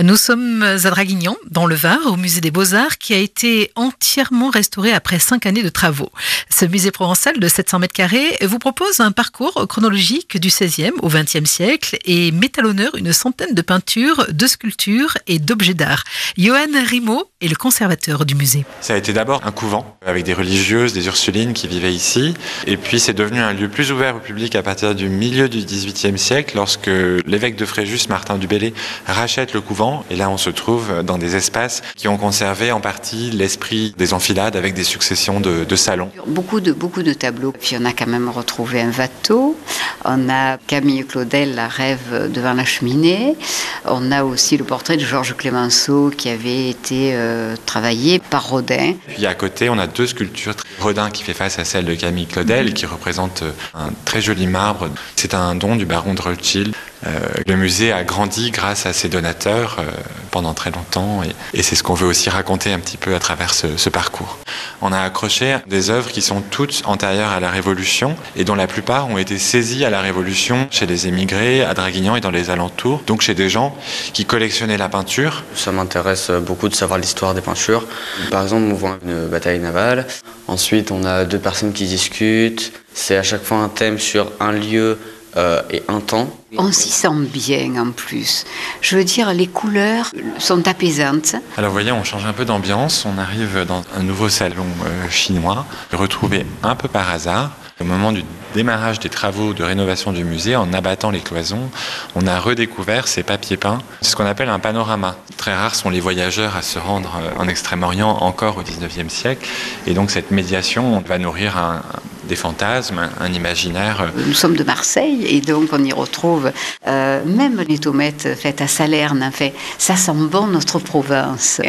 Nous sommes à Draguignan, dans le Var, au musée des Beaux-Arts, qui a été entièrement restauré après cinq années de travaux. Ce musée provençal de 700 mètres carrés vous propose un parcours chronologique du XVIe au XXe siècle et met à l'honneur une centaine de peintures, de sculptures et d'objets d'art. Johan Rimaud est le conservateur du musée. Ça a été d'abord un couvent avec des religieuses, des ursulines qui vivaient ici. Et puis c'est devenu un lieu plus ouvert au public à partir du milieu du XVIIIe siècle lorsque l'évêque de Fréjus, Martin du Bellay, rachète le couvent et là, on se trouve dans des espaces qui ont conservé en partie l'esprit des enfilades avec des successions de, salons. Beaucoup de, beaucoup de tableaux. Puis on a quand même retrouvé un Watteau. On a Camille Claudel, La rêve devant la cheminée. On a aussi le portrait de Georges Clémenceau qui avait été euh, travaillé par Rodin. Puis à côté, on a deux sculptures. Rodin qui fait face à celle de Camille Claudel qui représente un très joli marbre. C'est un don du baron de Rothschild. Euh, le musée a grandi grâce à ses donateurs euh, pendant très longtemps et, c'est ce qu'on veut aussi raconter un petit peu à travers ce, parcours. On a accroché des œuvres qui sont toutes antérieures à la Révolution et dont la plupart ont été saisies à la Révolution chez les émigrés, à Draguignan et dans les alentours, donc chez des gens qui collectionnaient la peinture. Ça m'intéresse beaucoup de savoir l'histoire des peintures. Par exemple, on voit une bataille navale. Ensuite, on a deux personnes qui discutent. C'est à chaque fois un thème sur un lieu euh, et un temps. On s'y sent bien en plus. Je veux dire, les couleurs sont apaisantes. Alors vous voyez, on change un peu d'ambiance. On arrive dans un nouveau salon euh, chinois, retrouvé un peu par hasard. Au moment du démarrage des travaux de rénovation du musée, en abattant les cloisons, on a redécouvert ces papiers peints. C'est ce qu'on appelle un panorama. Très rares sont les voyageurs à se rendre euh, en Extrême-Orient encore au 19e siècle. Et donc cette médiation va nourrir un, des fantasmes, un imaginaire. Nous sommes de Marseille et donc on y retrouve euh, même les tomates faites à Salerne. Fait, ça sent bon notre Provence.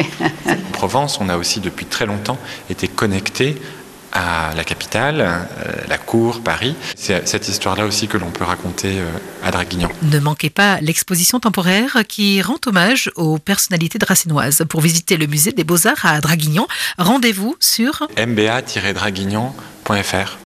en Provence, on a aussi depuis très longtemps été connecté à la capitale, euh, la cour, Paris. C'est cette histoire-là aussi que l'on peut raconter euh, à Draguignan. Ne manquez pas l'exposition temporaire qui rend hommage aux personnalités dracinoises. Pour visiter le musée des beaux-arts à Draguignan, rendez-vous sur mba-draguignan.fr.